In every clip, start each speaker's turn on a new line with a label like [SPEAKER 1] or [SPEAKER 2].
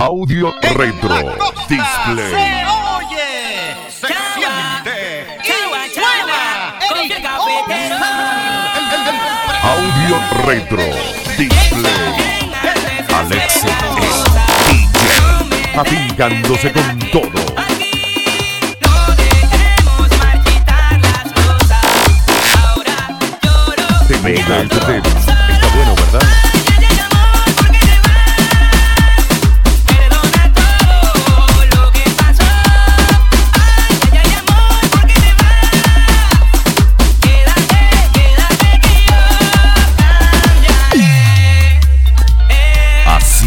[SPEAKER 1] Audio Retro Display.
[SPEAKER 2] Se oye, se y
[SPEAKER 3] con el cafetero.
[SPEAKER 1] Audio Retro Display. Alex es DJ, afincándose con todo. Te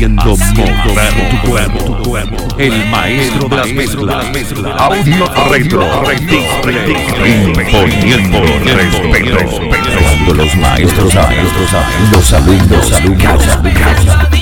[SPEAKER 1] haciendo, haciendo tu cuerpo, cuerpo. El maestro de las mezclas. Audio retro. Imponiendo respeto. Cuando los maestros, maestros, los alumnos, alumnos,
[SPEAKER 3] alumnos.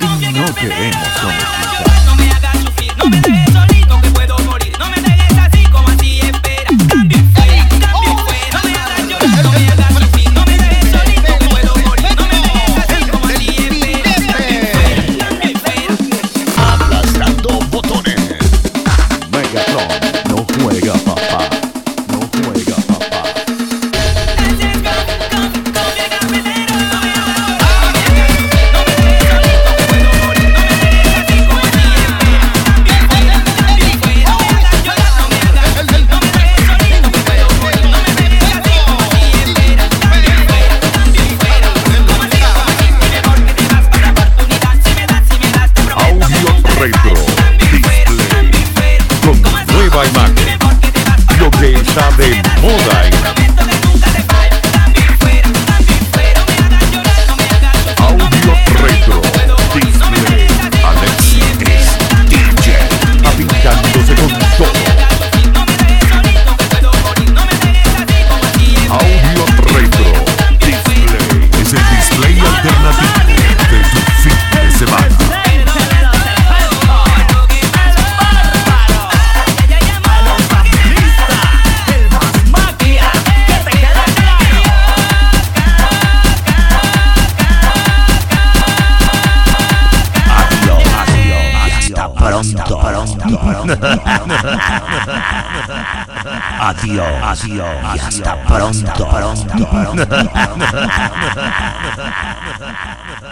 [SPEAKER 3] Y
[SPEAKER 1] no queremos
[SPEAKER 4] conocer. Kaymak. pronto, pronto, pronto. Adiós, adiós, y hasta pronto, pronto, pronto.